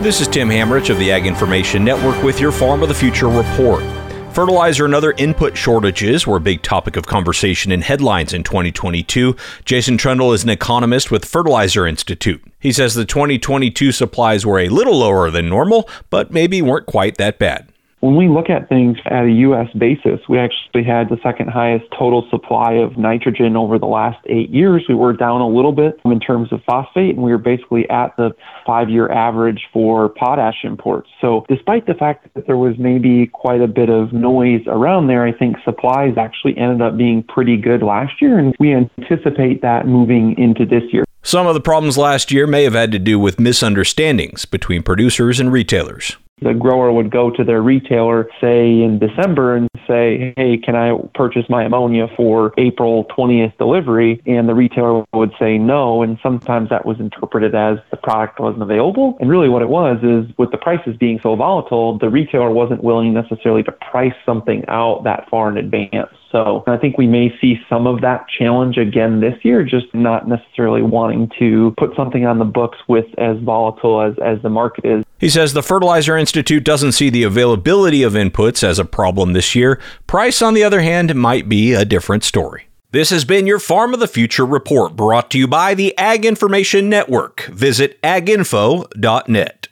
This is Tim Hammerich of the Ag Information Network with your Farm of the Future report. Fertilizer and other input shortages were a big topic of conversation in headlines in 2022. Jason Trundle is an economist with Fertilizer Institute. He says the 2022 supplies were a little lower than normal, but maybe weren't quite that bad. When we look at things at a U.S. basis, we actually had the second highest total supply of nitrogen over the last eight years. We were down a little bit in terms of phosphate, and we were basically at the five year average for potash imports. So, despite the fact that there was maybe quite a bit of noise around there, I think supplies actually ended up being pretty good last year, and we anticipate that moving into this year. Some of the problems last year may have had to do with misunderstandings between producers and retailers the grower would go to their retailer, say in December, and say, Hey, can I purchase my ammonia for April 20th delivery? And the retailer would say no. And sometimes that was interpreted as the product wasn't available. And really what it was is with the prices being so volatile, the retailer wasn't willing necessarily to price something out that far in advance. So I think we may see some of that challenge again this year, just not necessarily wanting to put something on the books with as volatile as, as the market is. He says the Fertilizer Institute doesn't see the availability of inputs as a problem this year. Price, on the other hand, might be a different story. This has been your Farm of the Future report brought to you by the Ag Information Network. Visit aginfo.net.